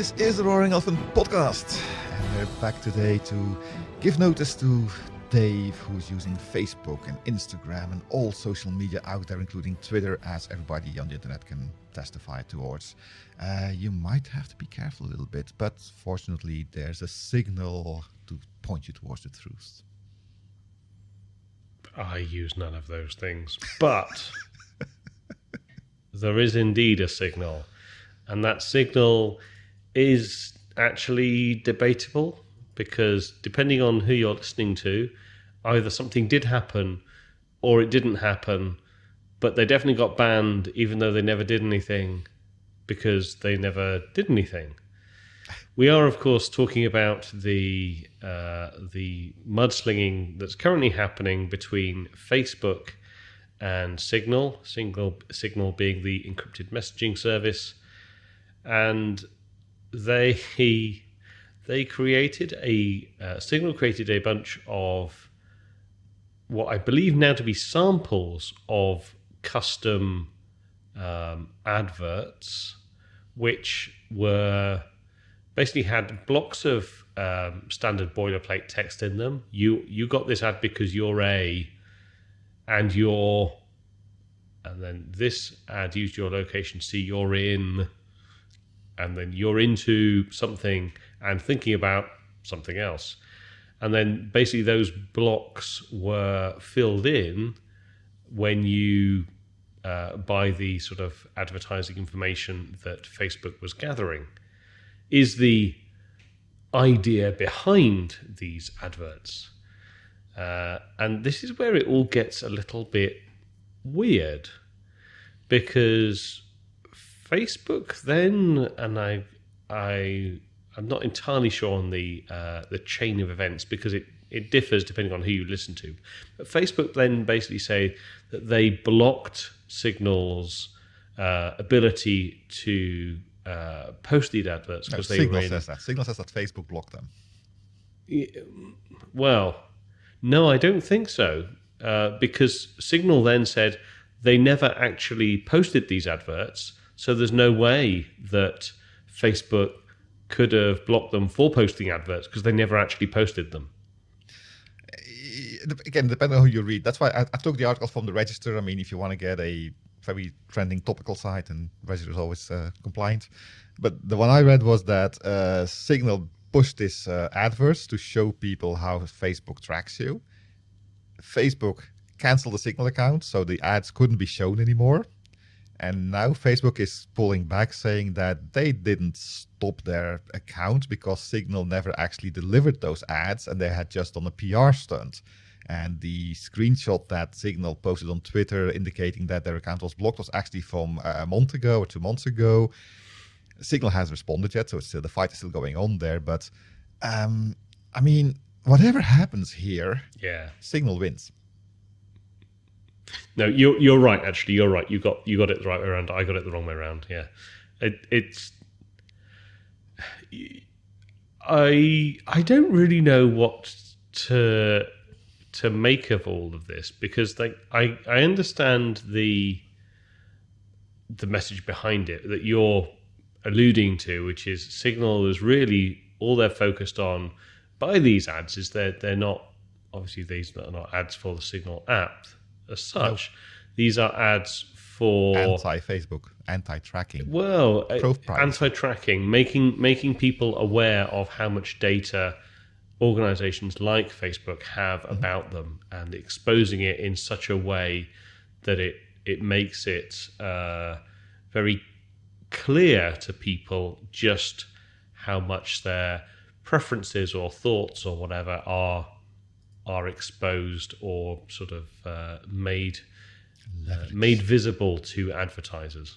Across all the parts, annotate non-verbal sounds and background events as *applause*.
This is the Roaring Elephant podcast, and we're back today to give notice to Dave, who's using Facebook and Instagram and all social media out there, including Twitter, as everybody on the internet can testify towards. Uh, you might have to be careful a little bit, but fortunately, there's a signal to point you towards the truth. I use none of those things, but *laughs* there is indeed a signal, and that signal is actually debatable because depending on who you're listening to, either something did happen or it didn't happen, but they definitely got banned even though they never did anything because they never did anything. We are, of course, talking about the uh, the mudslinging that's currently happening between Facebook and Signal. Signal, Signal being the encrypted messaging service, and they they created a uh, Signal created a bunch of what I believe now to be samples of custom um, adverts, which were basically had blocks of um, standard boilerplate text in them. You you got this ad because you're a, and you're, and then this ad used your location. See, you're in, and then you're into something and thinking about something else, and then basically those blocks were filled in when you uh, by the sort of advertising information that Facebook was gathering is the idea behind these adverts. Uh, and this is where it all gets a little bit weird because Facebook then, and I, I, I'm not entirely sure on the uh, the chain of events because it it differs depending on who you listen to. But Facebook then basically say that they blocked Signal's uh, ability to uh, post these adverts because no, they Signal were in, says that. Signal says that Facebook blocked them. well, no, I don't think so. Uh, because Signal then said they never actually posted these adverts, so there's no way that Facebook could have blocked them for posting adverts because they never actually posted them. Again, depending on who you read. That's why I, I took the article from the Register. I mean, if you want to get a very trending topical site, and Register is always uh, compliant. But the one I read was that uh, Signal pushed this uh, adverts to show people how Facebook tracks you. Facebook canceled the Signal account, so the ads couldn't be shown anymore. And now Facebook is pulling back, saying that they didn't stop their account because Signal never actually delivered those ads and they had just done a PR stunt. And the screenshot that Signal posted on Twitter indicating that their account was blocked was actually from a month ago or two months ago. Signal hasn't responded yet, so still, the fight is still going on there. But um, I mean, whatever happens here, yeah, Signal wins. No, you're you're right. Actually, you're right. You got you got it the right way around. I got it the wrong way around. Yeah, it, it's. I I don't really know what to to make of all of this because like I I understand the the message behind it that you're alluding to, which is Signal is really all they're focused on by these ads is that they're not obviously these are not ads for the Signal app as such. No. These are ads for anti-Facebook, anti-tracking. Well, uh, anti-tracking, making making people aware of how much data organizations like Facebook have mm-hmm. about them, and exposing it in such a way that it it makes it uh, very clear to people just how much their preferences or thoughts or whatever are are exposed or sort of uh, made uh, made visible to advertisers.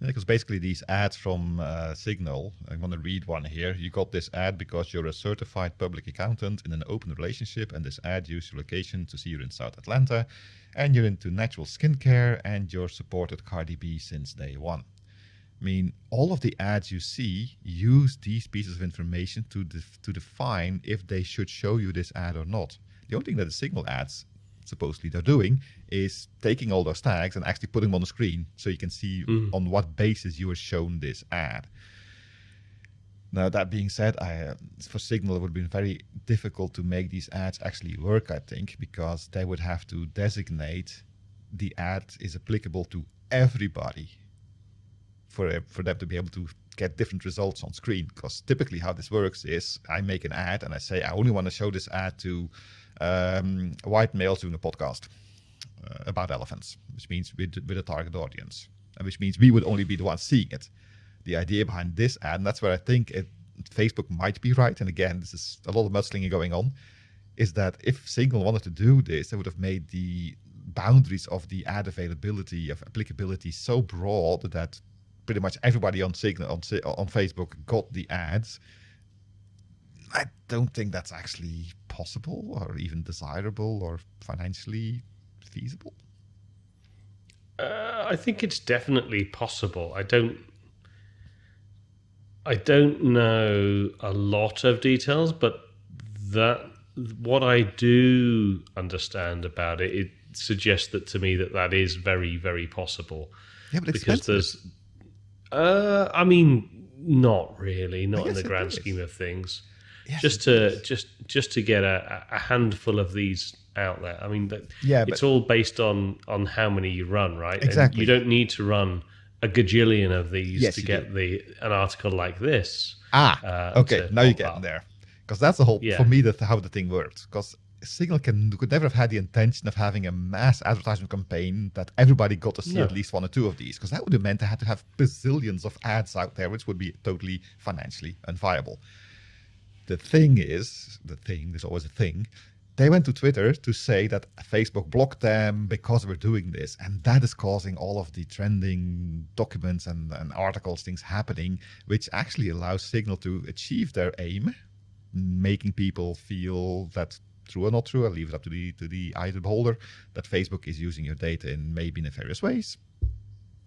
Because basically these ads from uh, Signal, I'm going to read one here. You got this ad because you're a certified public accountant in an open relationship, and this ad used your location to see you're in South Atlanta, and you're into natural skincare, and you're supported Cardi B since day one. I mean, all of the ads you see use these pieces of information to def- to define if they should show you this ad or not. The only thing that the Signal ads supposedly they're doing is taking all those tags and actually putting them on the screen so you can see mm. on what basis you are shown this ad. Now that being said, I uh, for Signal it would have been very difficult to make these ads actually work. I think because they would have to designate the ad is applicable to everybody for for them to be able to get different results on screen. Because typically how this works is I make an ad and I say I only want to show this ad to um, white males doing a podcast uh, about elephants, which means with, with a target audience, and which means we would only be the ones seeing it. The idea behind this ad, and that's where I think it, Facebook might be right. And again, this is a lot of mudslinging going on. Is that if Signal wanted to do this, they would have made the boundaries of the ad availability of applicability so broad that pretty much everybody on Signal on, on Facebook got the ads. I don't think that's actually possible or even desirable or financially feasible. Uh, I think it's definitely possible. I don't. I don't know a lot of details, but that what I do understand about it, it suggests that to me that that is very, very possible. Yeah, but because expensive. there's. Uh, I mean, not really, not in the grand is. scheme of things. Yes, just to just just to get a, a handful of these out there. I mean, that Yeah, it's all based on on how many you run, right? And Exactly. you don't need to run a gajillion of these Yes, to get the an article like this. Ah, uh, okay. Now you're getting up. there, because that's the whole Yeah. for me. That how the thing works. Because Signal can could never have had the intention of having a mass advertisement campaign that everybody got to see No. at least one or two of these. Because that would have meant they had to have bazillions of ads out there, which would be totally financially unviable. The thing is, the thing. There's always a thing. They went to Twitter to say that Facebook blocked them because we're doing this, and that is causing all of the trending documents and, and articles, things happening, which actually allows Signal to achieve their aim, making people feel that true or not true. I'll leave it up to the to the eye beholder that Facebook is using your data in maybe nefarious ways.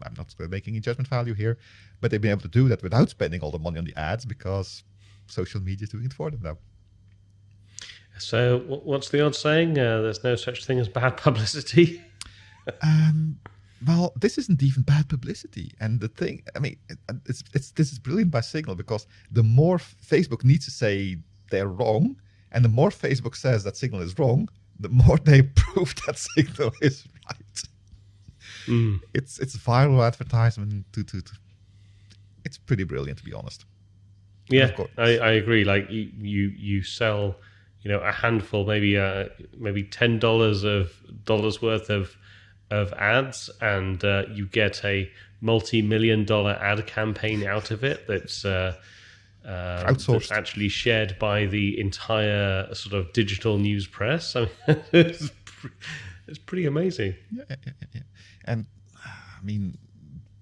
I'm not making a judgment value here, but they've been able to do that without spending all the money on the ads because social media is doing it for them now. So, what's the old saying? Uh, there's no such thing as bad *laughs* publicity. Um, well, this isn't even bad publicity. And the thing, I mean, it's, it's this is brilliant by Signal because the more Facebook needs to say they're wrong, and the more Facebook says that Signal is wrong, the more *laughs* they prove that Signal is right. Mm. It's it's viral advertisement. To, to, to it's pretty brilliant to be honest. Yeah, I, I agree. Like you, you, you sell, you know, a handful, maybe uh, maybe ten dollars of dollars worth of of ads, and uh, you get a multi-million dollar ad campaign out of it. That's uh, Outsourced. that's actually shared by the entire sort of digital news press. I mean, *laughs* it's, pre- it's pretty amazing. Yeah, yeah, yeah, yeah. And uh, *sighs* I mean,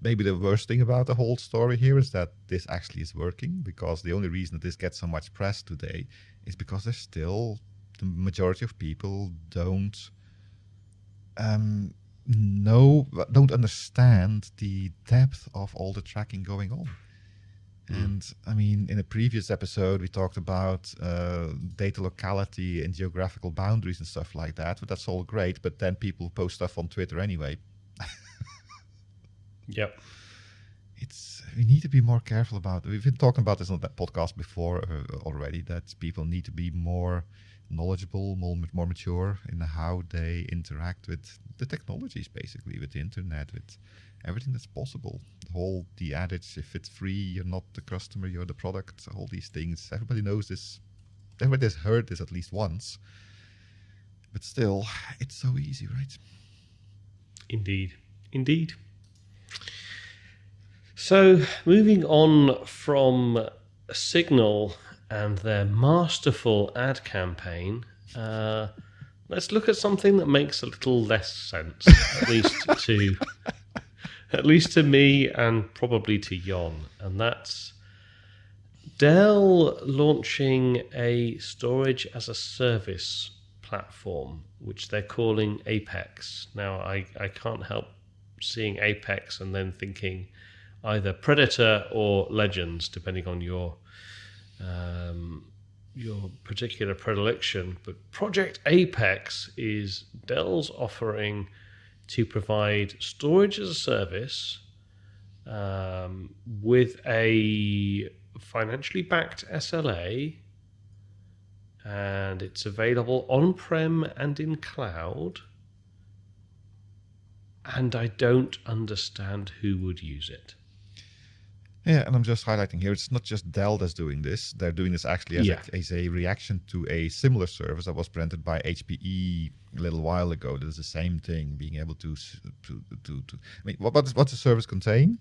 maybe the worst thing about the whole story here is that this actually is working because the only reason that this gets so much press today is because there's still the majority of people don't um, know, don't understand the depth of all the tracking going on. And I mean, in a previous episode, we talked about uh, data locality and geographical boundaries and stuff like that. But that's all great. But then people post stuff on Twitter anyway. Yep. It's we need to be more careful about. We've been talking about this on that podcast before uh, already. That people need to be more knowledgeable, more more mature in how they interact with the technologies, basically with the internet, with everything that's possible. The whole the adage: if it's free, you're not the customer, you're the product. All these things. Everybody knows this. Everybody has heard this at least once. But still, it's so easy, right? Indeed. Indeed. So, moving on from Signal and their masterful ad campaign, uh, let's look at something that makes a little less sense, at least *laughs* to at least to me and probably to Jon, and that's Dell launching a storage as a service platform, which they're calling Apex. Now, I, I can't help seeing Apex and then thinking either Predator or Legends, depending on your um, your particular predilection. But Project Apex is Dell's offering to provide storage as a service um, with a financially backed SLA, and it's available on prem and in cloud. And I don't understand who would use it. Yeah, and I'm just highlighting here. It's not just Dell that's doing this. They're doing this actually as, Yeah. a, as a reaction to a similar service that was presented by HPE a little while ago. That is the same thing, being able to to to. to I mean, what what does what's the service contain?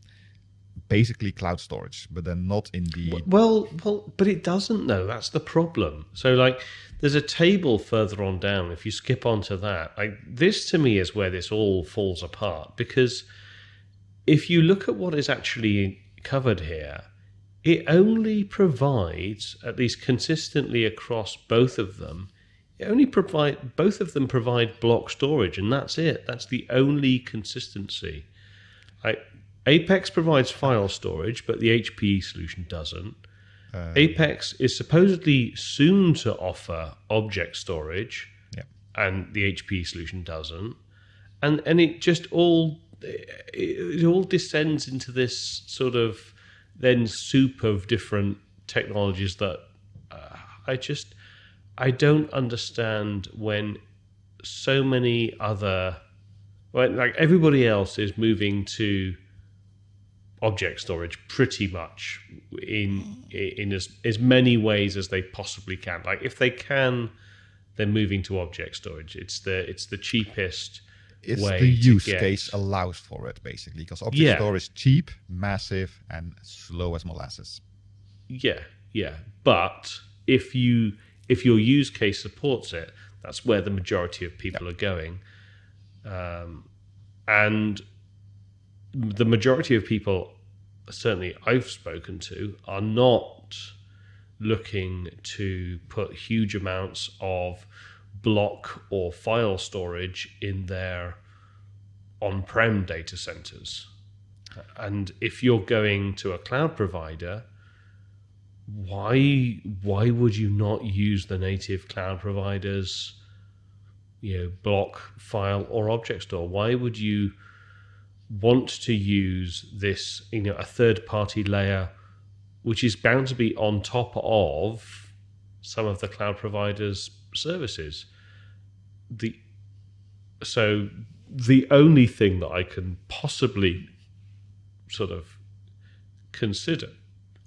Basically, cloud storage, but then not in the. Well, well, but it doesn't though. That's the problem. So, like, there's a table further on down. If you skip onto that, like this to me is where this all falls apart because if you look at what is actually covered here, it only provides, at least consistently across both of them, it only provide both of them provide block storage, and that's it. That's the only consistency. Like Apex provides file storage, but the HPE solution doesn't. Uh, Apex is supposedly soon to offer object storage, Yeah. and the HP solution doesn't. And and it just all it, it all descends into this sort of then soup of different technologies that uh, I just I don't understand when so many other well, like everybody else is moving to object storage pretty much in in as as many ways as they possibly can. Like if they can, they're moving to object storage. It's the it's the cheapest way the use case allows for it basically because object Yeah. store is cheap, massive, and slow as molasses. Yeah, yeah. But if you if your use case supports it, that's where the majority of people are going. Um, and the majority of people, certainly I've spoken to, are not looking to put huge amounts of block or file storage in their on-prem data centers. And if you're going to a cloud provider, why why would you not use the native cloud providers you know block file or object store why would you want to use this you know a third party layer which is bound to be on top of some of the cloud providers services. The so the only thing that i can possibly sort of consider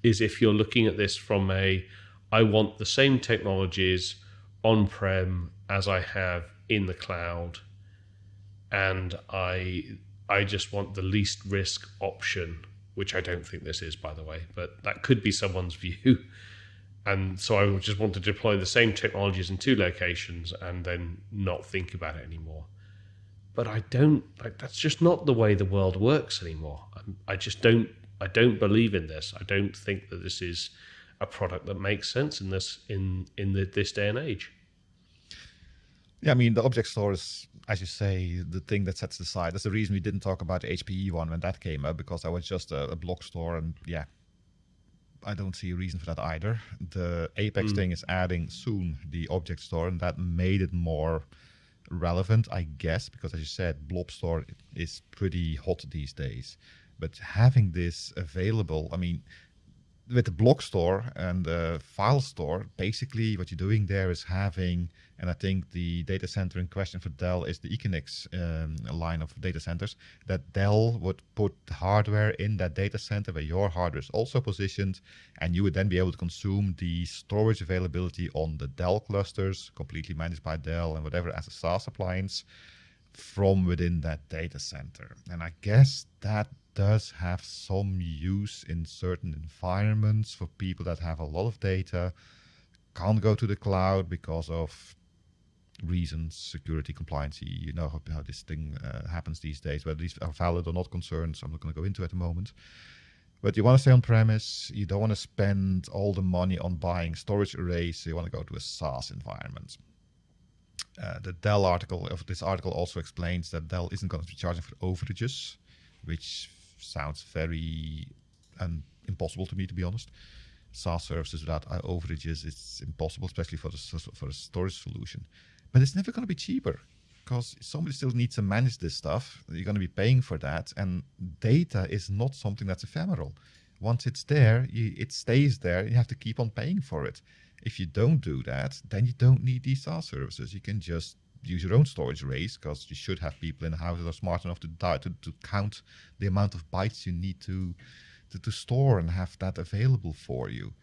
is if you're looking at this from a I want the same technologies on prem as I have in the cloud and I I just want the least risk option which I don't think this is by the way but that could be someone's *laughs* view and so I just want to deploy the same technologies in two locations and then not think about it anymore. But I don't like that's just not the way the world works anymore. I just don't I don't believe in this. I don't think that this is a product that makes sense in this in in the, this day and age. Yeah, I mean the object store is, as you say, the thing that sets the side. That's the reason we didn't talk about the HPE one when that came up because that was just a, a block store, and yeah, I don't see a reason for that either. The Apex hmm. thing is adding soon the object store, and that made it more relevant, I guess, because as you said, Blob Store is pretty hot these days. But having this available, I mean, with the block store and the file store, basically what you're doing there is having, and I think the data center in question for Dell is the Equinix um, line of data centers, that Dell would put hardware in that data center where your hardware is also positioned, and you would then be able to consume the storage availability on the Dell clusters, completely managed by Dell and whatever as a SaaS appliance from within that data center. And I guess that does have some use in certain environments for people that have a lot of data, can't go to the cloud because of reasons, security, compliance. You know how, how this thing uh, happens these days, whether these are valid or not concerns, I'm not going to go into at the moment. But you want to stay on premise. You don't want to spend all the money on buying storage arrays. So you want to go to a SaaS environment. Uh, the Dell article of this article also explains that Dell isn't going to be charging for overages, which sounds very um, impossible to me, to be honest. SaaS services without uh, overages it's impossible, especially for the for a storage solution. But it's never going to be cheaper because somebody still needs to manage this stuff. You're going to be paying for that, and data is not something that's ephemeral. Once it's there, you, it stays there. You have to keep on paying for it. If you don't do that, then you don't need these SaaS services. You can just use your own storage arrays because you should have people in the house that are smart enough to, to, to count the amount of bytes you need to, to, to store and have that available for you.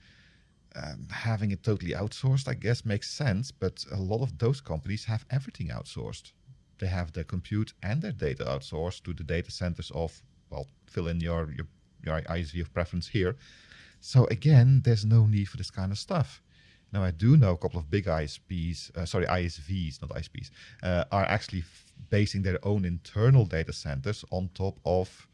Um, having it totally outsourced, I guess, makes sense, but a lot of those companies have everything outsourced. They have their compute and their data outsourced to the data centers of, well, fill in your, your, your ISV of preference here. So again, there's no need for this kind of stuff. Now, I do know a couple of big ISPs, uh, sorry, ISVs, not ISPs, uh, are actually f- basing their own internal data centers on top of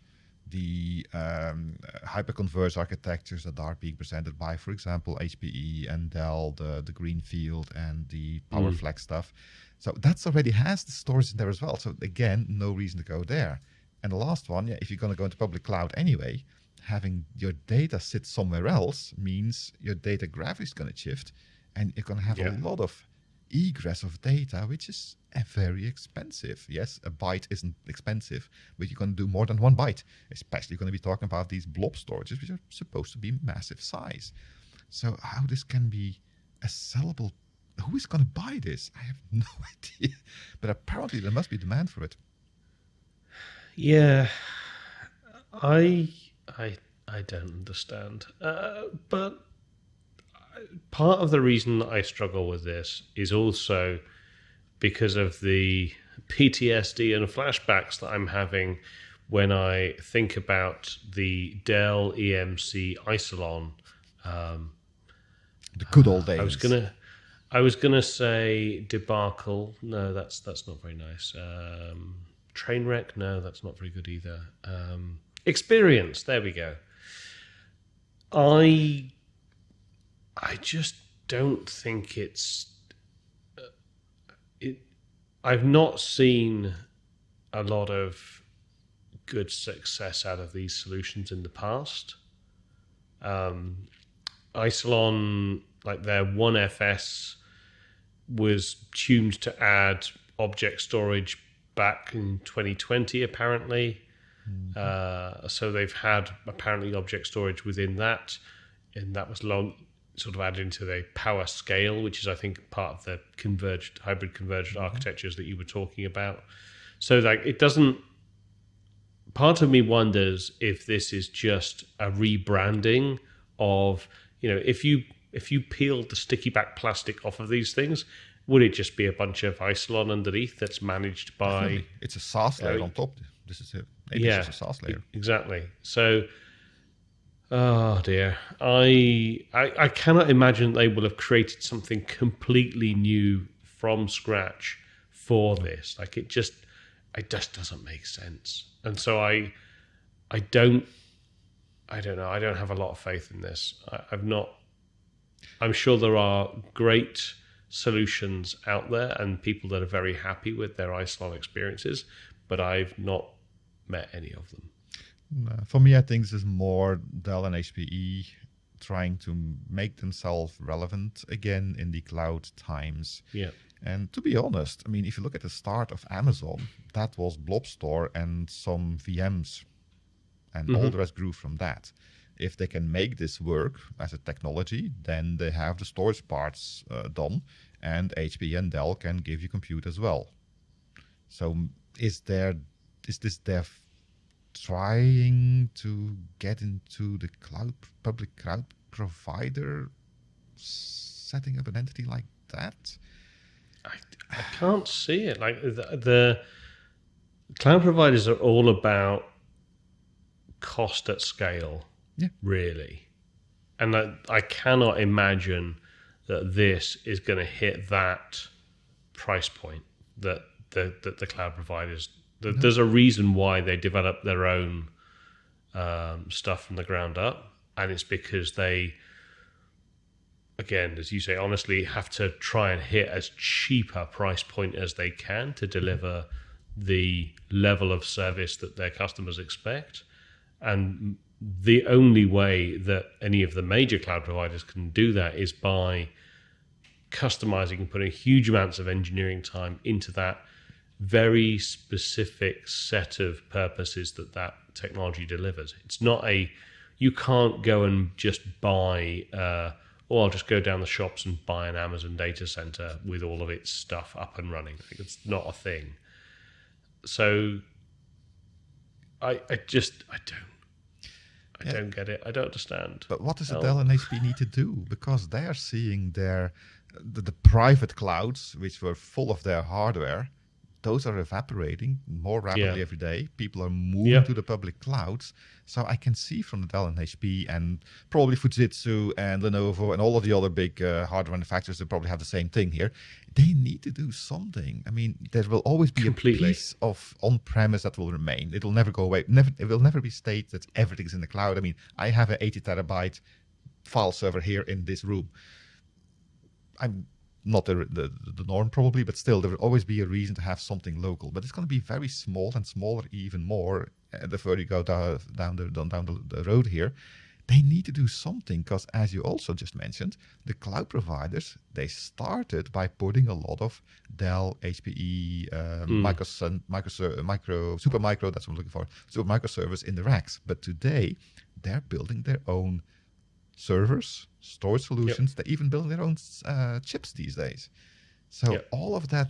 the um, hyperconverged architectures that are being presented by, for example, HPE and Dell, the, the GreenLake and the PowerFlex mm. stuff. So that's already has the storage in there as well. So again, no reason to go there. And the last one, yeah, if you're going to go into public cloud anyway, having your data sit somewhere else means your data gravity is going to shift, and you're going to have yeah. a lot of egress of data, which is uh, very expensive. Yes, a byte isn't expensive, but you're going to do more than one byte. Especially going to be talking about these blob storages, which are supposed to be massive size. So how this can be a sellable? Who is going to buy this? I have *laughs* no idea. But apparently there must be demand for it. Yeah, I I I don't understand. Uh, but part of the reason that I struggle with this is also because of the PTSD and flashbacks that I'm having when I think about the Dell EMC Isilon. Um, the good old days. I was gonna, I was gonna say debacle. No, that's that's not very nice. Um, train wreck. No, that's not very good either. Um, experience. There we go. I I just don't think it's uh, it. I've not seen a lot of good success out of these solutions in the past. Um, Isilon, like their OneFS, was tuned to add object storage back in 2020, apparently. Mm-hmm. Uh, so they've had apparently object storage within that, and that was long, sort of added into the PowerScale, which is I think part of the converged hybrid converged mm-hmm. architectures that you were talking about. So like it doesn't. Part of me wonders if this is just a rebranding of you know if you if you peeled the sticky back plastic off of these things, would it just be a bunch of Isilon underneath that's managed by? Definitely. It's a SaaS layer uh, on top. This is it. Yeah, a SaaS layer. Exactly. So, oh dear, I, I I cannot imagine they will have created something completely new from scratch for this. Like it just, it just doesn't make sense. And so I, I don't, I don't know. I don't have a lot of faith in this. I, I've not. I'm sure there are great solutions out there and people that are very happy with their Isilon experiences, but I've not met any of them. for me, I think this is more Dell and HPE trying to make themselves relevant again in the cloud times. Yeah. And to be honest, I mean, if you look at the start of Amazon, that was Blob Store and some VMs, and mm-hmm. all the rest grew from that. If they can make this work as a technology, then they have the storage parts uh, done, and HP and Dell can give you compute as well. So, is there is this Dell trying to get into the cloud public cloud provider setting up an entity like that? I, I can't see it. Like the, the cloud providers are all about cost at scale. Yeah. Really. And I, I cannot imagine that this is going to hit that price point that the, that the cloud providers Mm-hmm. There's a reason why they develop their own um, stuff from the ground up, and it's because they, again, as you say, honestly, have to try and hit as cheap a price point as they can to deliver the level of service that their customers expect. And the only way that any of the major cloud providers can do that is by customizing and putting huge amounts of engineering time into that very specific set of purposes that that technology delivers. It's not a you can't go and just buy. Uh, or I'll just go down the shops and buy an Amazon data center with all of its stuff up and running. It's not a thing. So I, I just, I don't. I Yeah. don't get it. I don't understand. But what does Well- Dell and HP need to do? Because they are seeing their the, the private clouds, which were full of their hardware, those are evaporating more rapidly Yeah. every day. People are moving Yep. to the public clouds. So I can see from the Dell and HP and probably Fujitsu and Lenovo and all of the other big uh, hardware manufacturers that probably have the same thing here. They need to do something. I mean, there will always be Completely. a piece of on-premise that will remain. It will never go away. Never, it will never be stated that everything's in the cloud. I mean, I have an 80 terabyte file server here in this room. I'm not the, the the norm probably, but still there will always be a reason to have something local. But it's going to be very small and smaller even more uh, the further you go down down the down, down the, the road here. They need to do something because, as you also just mentioned, the cloud providers they started by putting a lot of Dell, HPE, um, micro, micro, micro, super micro. That's what I'm looking for. Super Micro servers in the racks. But today, they're building their own servers, storage solutions. They even build their own uh, chips these days. So Yep. all of that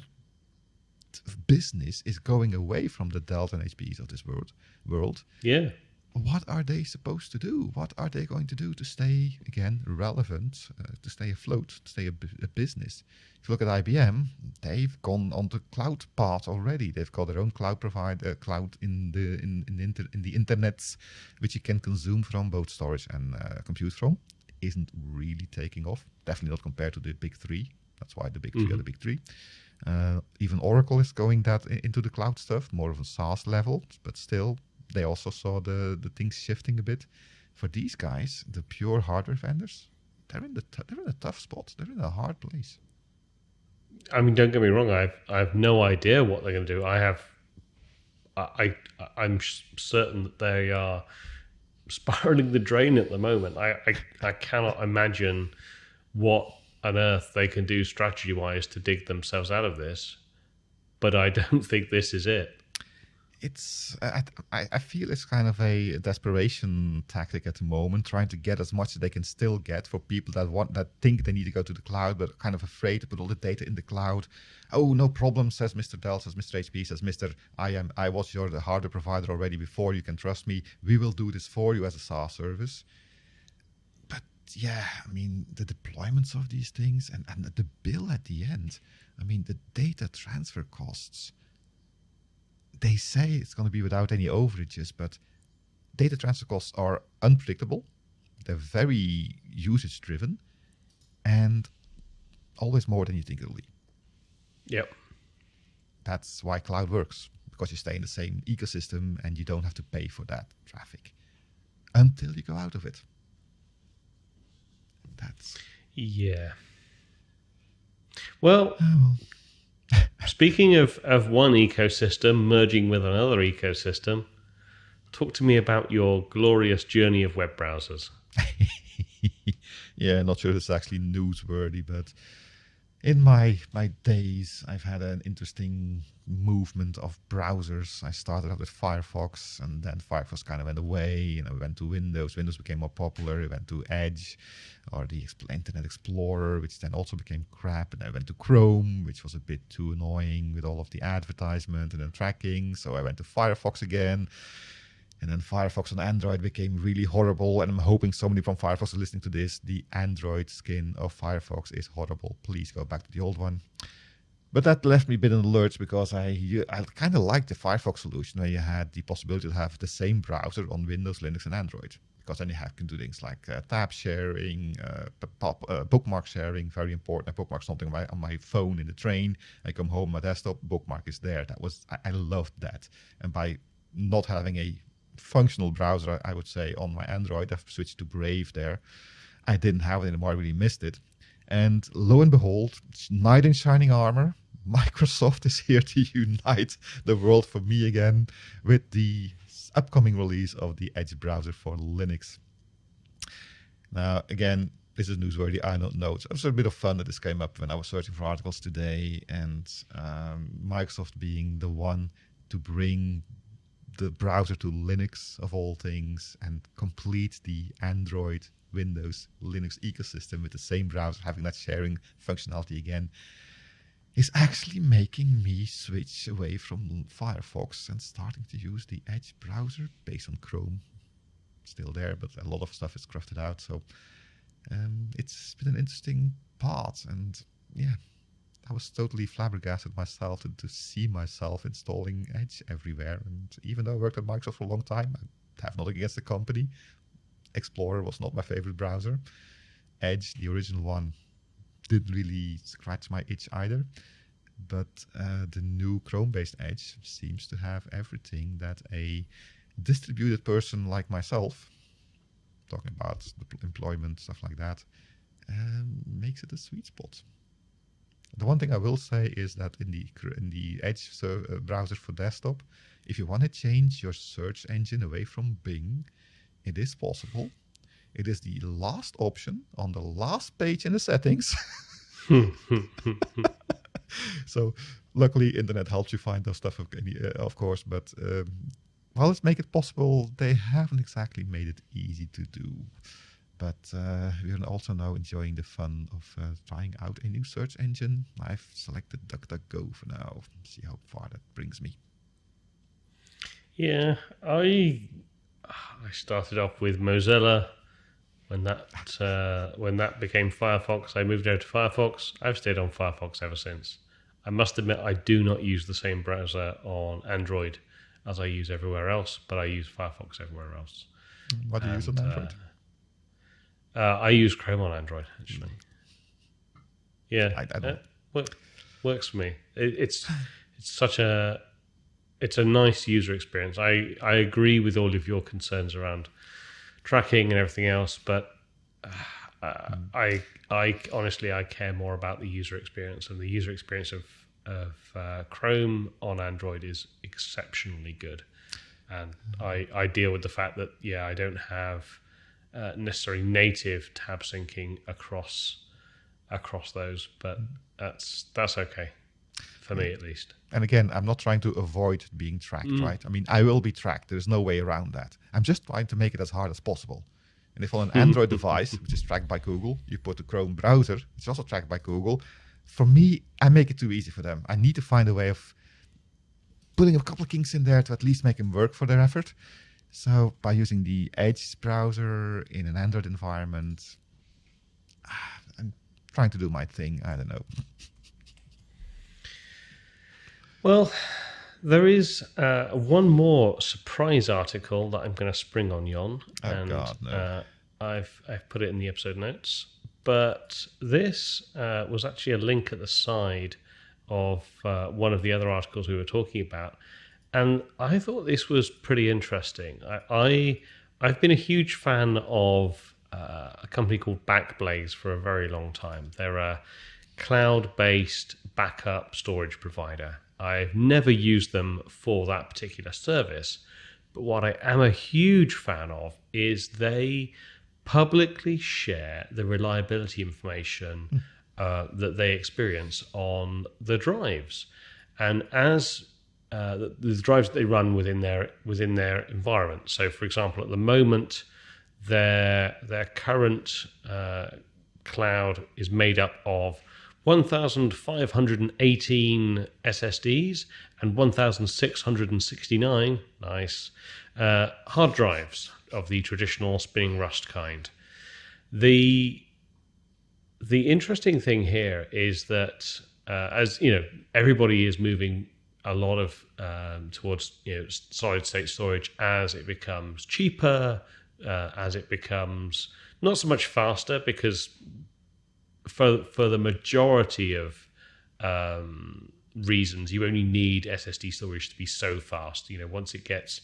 business is going away from the Dells and HPs of this world. World. Yeah. What are they supposed to do? What are they going to do to stay again relevant, uh, to stay afloat, to stay a, bu- a business? If you look at IBM, they've gone on the cloud path already. They've got their own cloud provider, cloud in the in in, inter, in the internets, which you can consume from both storage and uh, compute from. Isn't really taking off. Definitely not compared to the big three. That's why the big 3 are the big three. Uh, even Oracle is going that i- into the cloud stuff, more of a SaaS level, but still, they also saw the the things shifting a bit. For these guys, the pure hardware vendors, they're in the t- they're in a tough spot. They're in a hard place. I mean, don't get me wrong. I've I have no idea what they're going to do. I have, I, I I'm s- certain that they are spiraling the drain at the moment. I I, I cannot imagine what on earth they can do strategy wise to dig themselves out of this. But I *laughs* don't think this is it. It's I, I feel it's kind of a desperation tactic at the moment, trying to get as much as they can still get for people that want that think they need to go to the cloud, but kind of afraid to put all the data in the cloud. Oh, no problem, says Mr. Dell, says Mr. HP, says Mr. I am I was your the hardware provider already before. You can trust me. We will do this for you as a SaaS service. But yeah, I mean the deployments of these things and, and the bill at the end. I mean the data transfer costs they say it's going to be without any overages, but data transfer costs are unpredictable. They're very usage driven and always more than you think it'll be. Yep. That's why cloud works because you stay in the same ecosystem and you don't have to pay for that traffic until you go out of it. That's Yeah. Well, oh, well. Speaking of, of one ecosystem merging with another ecosystem, talk to me about your glorious journey of web browsers. *laughs* yeah, not sure it's actually newsworthy, but in my my days, I've had an interesting movement of browsers. I started out with Firefox, and then Firefox kind of went away. and I went to Windows. Windows became more popular. I went to Edge, or the Internet Explorer, which then also became crap. And I went to Chrome, which was a bit too annoying with all of the advertisement and the tracking. So I went to Firefox again. And then Firefox on Android became really horrible. And I'm hoping somebody from Firefox is listening to this. The Android skin of Firefox is horrible. Please go back to the old one. But that left me a bit in the lurch because I I kind of liked the Firefox solution where you had the possibility to have the same browser on Windows, Linux, and Android. Because then you have, can do things like uh, tab sharing, uh, pop, uh, bookmark sharing, very important. I bookmark something on my, on my phone in the train. I come home, my desktop bookmark is there. That was I, I loved that. And by not having a functional browser, I would say, on my Android. I've switched to Brave there. I didn't have it anymore. I really missed it. And lo and behold, knight in shining armor, *laughs* Microsoft is here to unite the world for me again with the upcoming release of the Edge browser for Linux. Now, again, this is newsworthy. I don't know. It was a bit of fun that this came up when I was searching for articles today, and um, Microsoft being the one to bring the browser to Linux of all things and complete the Android, Windows, Linux ecosystem with the same browser, having that sharing functionality again, is actually making me switch away from Firefox and starting to use the Edge browser based on Chrome. Still there, but a lot of stuff is crafted out. So um, it's been an interesting part. And yeah, I was totally flabbergasted myself to, to see myself installing Edge everywhere. And even though I worked at Microsoft for a long time, I have nothing against the company. Explorer was not my favorite browser. Edge, the original one, didn't really scratch my itch either. But uh, the new Chrome based Edge seems to have everything that a distributed person like myself, talking about employment, stuff like that, um, makes it a sweet spot. The one thing I will say is that in the in the Edge uh, browser for desktop, if you want to change your search engine away from Bing, it is possible. It is the last option on the last page in the settings. *laughs* so, luckily, internet helps you find those stuff, of, uh, of course. But um, while it's make it possible, they haven't exactly made it easy to do. But uh, we're also now enjoying the fun of uh, trying out a new search engine. I've selected DuckDuckGo for now. See how far that brings me. Yeah, I I started off with Mozilla when that uh, when that became Firefox. I moved over to Firefox. I've stayed on Firefox ever since. I must admit, I do not use the same browser on Android as I use everywhere else, but I use Firefox everywhere else. What do you and, use on Android? Uh, uh, I use Chrome on Android actually. Yeah, I, I uh, work, works for me. It, it's it's such a it's a nice user experience. I I agree with all of your concerns around tracking and everything else, but uh, mm. I I honestly I care more about the user experience, and the user experience of of uh, Chrome on Android is exceptionally good. And mm. I I deal with the fact that yeah I don't have uh, necessarily native tab syncing across across those, but that's that's okay for me at least. And again, I'm not trying to avoid being tracked, mm. right? I mean, I will be tracked. There's no way around that. I'm just trying to make it as hard as possible. And if on an *laughs* Android device, which is tracked by Google, you put the Chrome browser, it's also tracked by Google. For me, I make it too easy for them. I need to find a way of putting a couple of kinks in there to at least make them work for their effort. So by using the Edge browser in an Android environment, *sighs* I'm trying to do my thing. I don't know. Well, there is uh, one more surprise article that I'm going to spring on Jon, oh, and God, no. uh, I've I've put it in the episode notes. But this uh, was actually a link at the side of uh, one of the other articles we were talking about, and I thought this was pretty interesting. I, I have been a huge fan of uh, a company called Backblaze for a very long time. They're a cloud-based backup storage provider. I've never used them for that particular service, but what I am a huge fan of is they publicly share the reliability information uh, that they experience on the drives. And as uh, the, the, drives that they run within their within their environment. So, for example, at the moment, their their current uh, cloud is made up of 1,518 SSDs and 1,669 nice uh, hard drives of the traditional spinning rust kind. The the interesting thing here is that uh, as you know, everybody is moving a lot of um, towards you know solid state storage as it becomes cheaper, uh, as it becomes not so much faster because for for the majority of um, reasons you only need SSD storage to be so fast. You know once it gets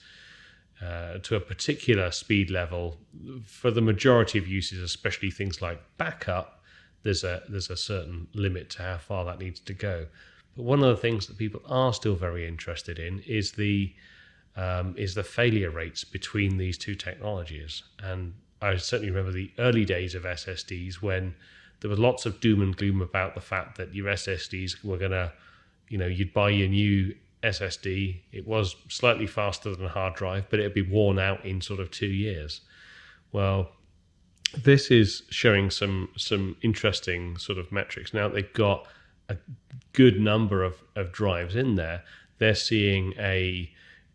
uh, to a particular speed level, for the majority of uses, especially things like backup, there's a there's a certain limit to how far that needs to go. But one of the things that people are still very interested in is the um, is the failure rates between these two technologies. And I certainly remember the early days of SSDs when there was lots of doom and gloom about the fact that your SSDs were going to, you know, you'd buy your new SSD. It was slightly faster than a hard drive, but it'd be worn out in sort of two years. Well, this is showing some some interesting sort of metrics. Now they've got a good number of, of drives in there. They're seeing a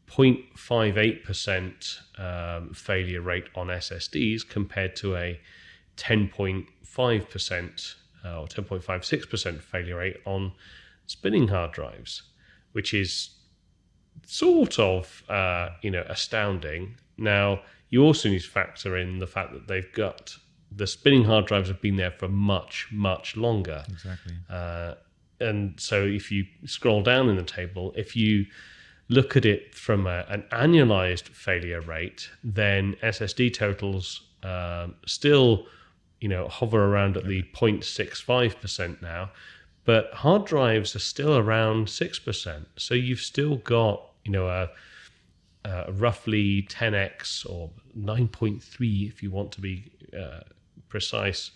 0.58% um, failure rate on SSDs compared to a 10.5% uh, or 10.56% failure rate on spinning hard drives, which is sort of uh, you know astounding. Now you also need to factor in the fact that they've got the spinning hard drives have been there for much much longer. Exactly. Uh, and so if you scroll down in the table, if you look at it from a, an annualized failure rate, then SSD totals um, still, you know, hover around at the 0.65% now, but hard drives are still around 6%. So you've still got, you know, a, roughly 10x or 9.3 if you want to be uh, precise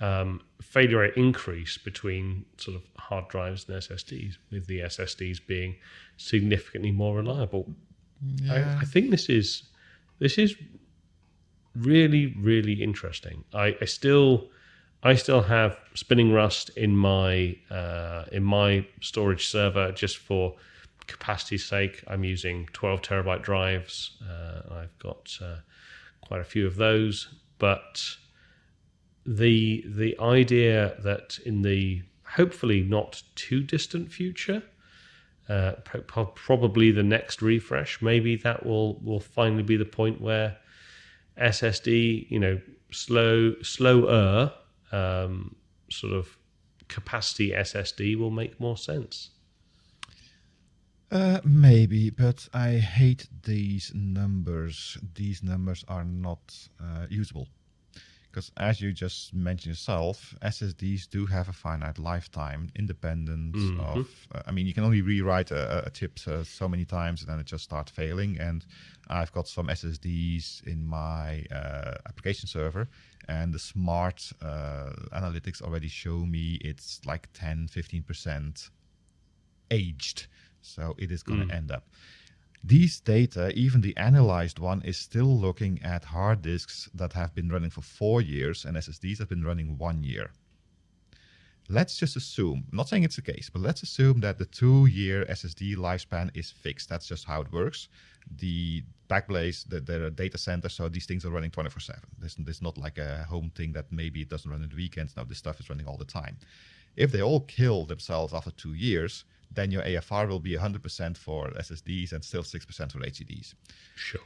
um, failure rate increase between sort of hard drives and SSDs, with the SSDs being significantly more reliable. Yeah. I, I think this is this is really really interesting. I, I still I still have spinning rust in my uh, in my storage server just for capacity's sake. I'm using 12 terabyte drives. Uh, I've got uh, quite a few of those, but the the idea that in the hopefully not too distant future, uh, pro- probably the next refresh, maybe that will will finally be the point where SSD, you know, slow slower um, sort of capacity SSD will make more sense. Uh, maybe, but I hate these numbers. These numbers are not uh, usable because as you just mentioned yourself, SSDs do have a finite lifetime, independent Mhm. of. Uh, I mean, you can only rewrite a, a chip uh, so many times, and then it just starts failing. And I've got some SSDs in my uh, application server, and the smart uh, analytics already show me it's like 10, 15 percent aged. So it is going to end up. These data, even the analyzed one, is still looking at hard disks that have been running for four years and SSDs have been running one year. Let's just assume, I'm not saying it's the case, but let's assume that the two year SSD lifespan is fixed. That's just how it works. The Backblaze, the, a data center, so these things are running 24 7. This, this is not like a home thing that maybe it doesn't run in the weekends. Now, this stuff is running all the time. If they all kill themselves after two years, then your AFR will be 100% for SSDs and still 6% for HDDs. Sure.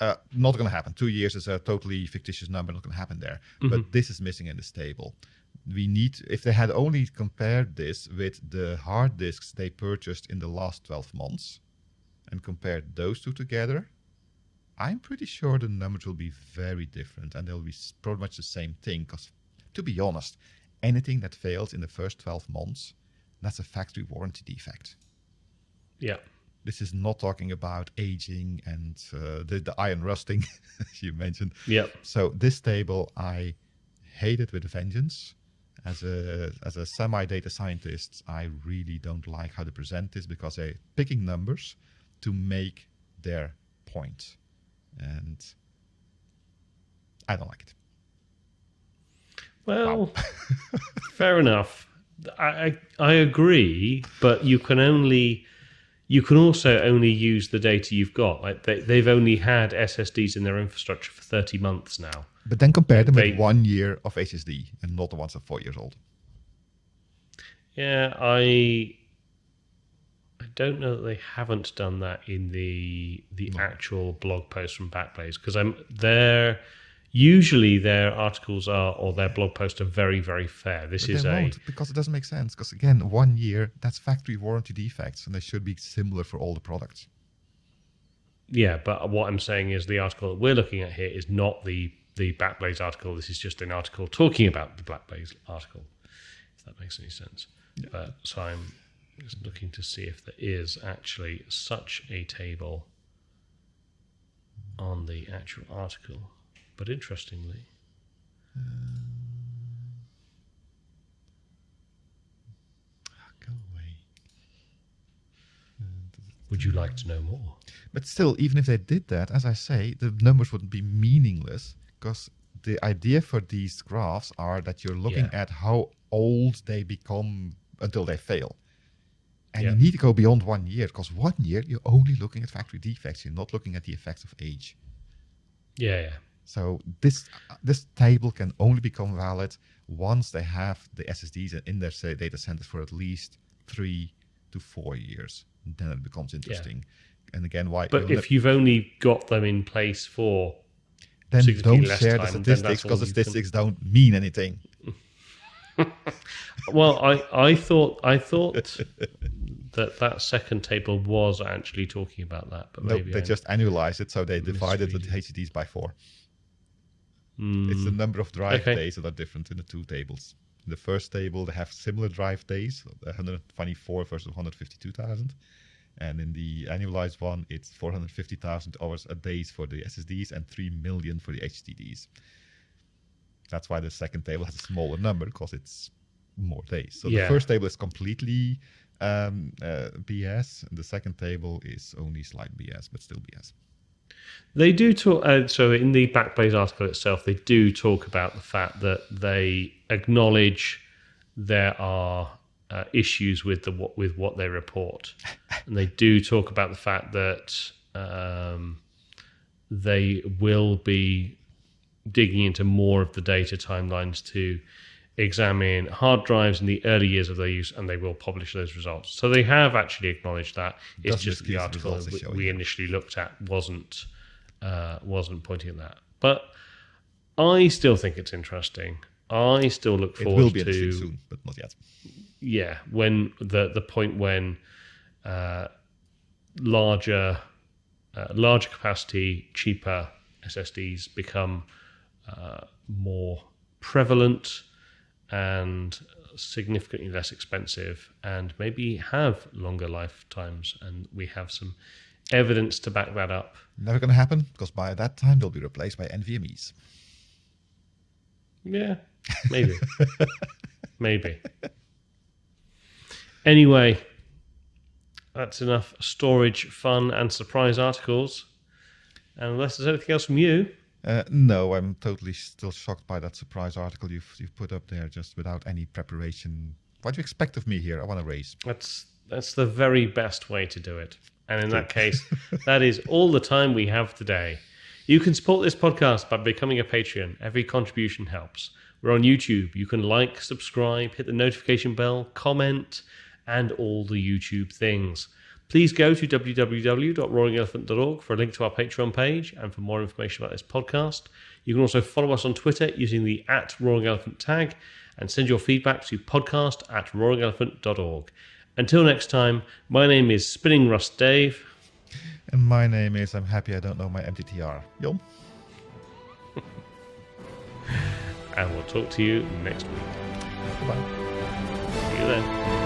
Uh, not going to happen. Two years is a totally fictitious number, not going to happen there. But this is missing in this table. We need, if they had only compared this with the hard disks they purchased in the last 12 months and compared those two together, I'm pretty sure the numbers will be very different and they'll be pretty much the same thing. Because, to be honest, anything that fails in the first 12 months, that's a factory warranty defect. Yeah. This is not talking about aging and uh, the, the iron rusting, *laughs* as you mentioned. Yep. So this table, I hate it with a vengeance. As a as a semi data scientist, I really don't like how they present this because they're picking numbers to make their point, and I don't like it. Well, *laughs* fair enough. I, I agree, but you can only you can also only use the data you've got. Like they, they've only had SSDs in their infrastructure for thirty months now. But then compare them They- with one year of HSD and not the ones that are four years old. Yeah, I I don't know that they haven't done that in the the actual blog post from Backblaze because I'm their usually their articles are or their blog posts are very very fair. This But is a because it doesn't make sense. Because again, one year that's factory warranty defects, and they should be similar for all the products. Yeah, but what I'm saying is the article that we're looking at here is not the the Backblaze article. This is just an article talking about the Backblaze article. If that makes any sense. But so I'm just looking to see if there is actually such a table on the actual article. But interestingly, uh, Go away. Uh, would you like to know more? But still, even if they did that, as I say, the numbers wouldn't be meaningless because the idea for these graphs are that you're looking Yeah. at how old they become until they fail. And Yeah. you need to go beyond one year because one year you're only looking at factory defects. You're not looking at the effects of age. Yeah, yeah. So this this table can only become valid once they have the SSDs in their say, data centers for at least three to four years. Then it becomes interesting. And again, why? But if you've only got them in place for then don't share the time, that's statistics because the you can- statistics don't mean anything. *laughs* Well, I, I thought I thought that that second table was actually talking about that, but No, maybe they I- just annualize it, so they divided the. HDDs by four. Hmm, It's the number of drive Okay. days that are different in the two tables. In the first table, they have similar drive days, 124 versus 152,000. And in the annualized one, it's 450,000 hours a day for the SSDs and 3 million for the HDDs. That's why the second table has a smaller number because it's more days. So Yeah. the first table is completely um, uh, BS, and the second table is only slight BS, but still BS. They do talk. Uh, so in the Backblaze article itself, they do talk about the fact that they acknowledge there are uh, issues with the what with what they report, *laughs* and they do talk about the fact that um, they will be digging into more of the data timelines to examine hard drives in the early years of their use, and they will publish those results. So they have actually acknowledged that. It's Doesn't just the article we, show we you. initially looked at wasn't uh, wasn't pointing at that. But I still think it's interesting. I still look forward It will be to soon, but not yet. yeah when the the point when uh, larger uh, larger capacity cheaper ssds become uh, more prevalent and significantly less expensive and maybe have longer lifetimes and we have some evidence to back that up Never going to happen because by that time they'll be replaced by NVMe's. Yeah, maybe. *laughs* maybe. Anyway, that's enough storage, fun, and surprise articles. And unless there's anything else from you, Uh, no, I'm totally still shocked by that surprise article you've you've put up there just without any preparation. What do you expect of me here? I want to raise. that's that's the very best way to do it. And in that case, *laughs* that is all the time we have today. You can support this podcast by becoming a Patreon. Every contribution helps. We're on YouTube. You can like, subscribe, hit the notification bell, comment, and all the YouTube things. Please go to www.roaringelephant.org for a link to our Patreon page and for more information about this podcast. You can also follow us on Twitter using the at Roaring Elephant tag and send your feedback to podcast at roaringelephant.org. Until next time, my name is Spinning Rust Dave. And my name is I'm happy I don't know my MTTR. Jon? *laughs* and we'll talk to you next week. Bye. See you then.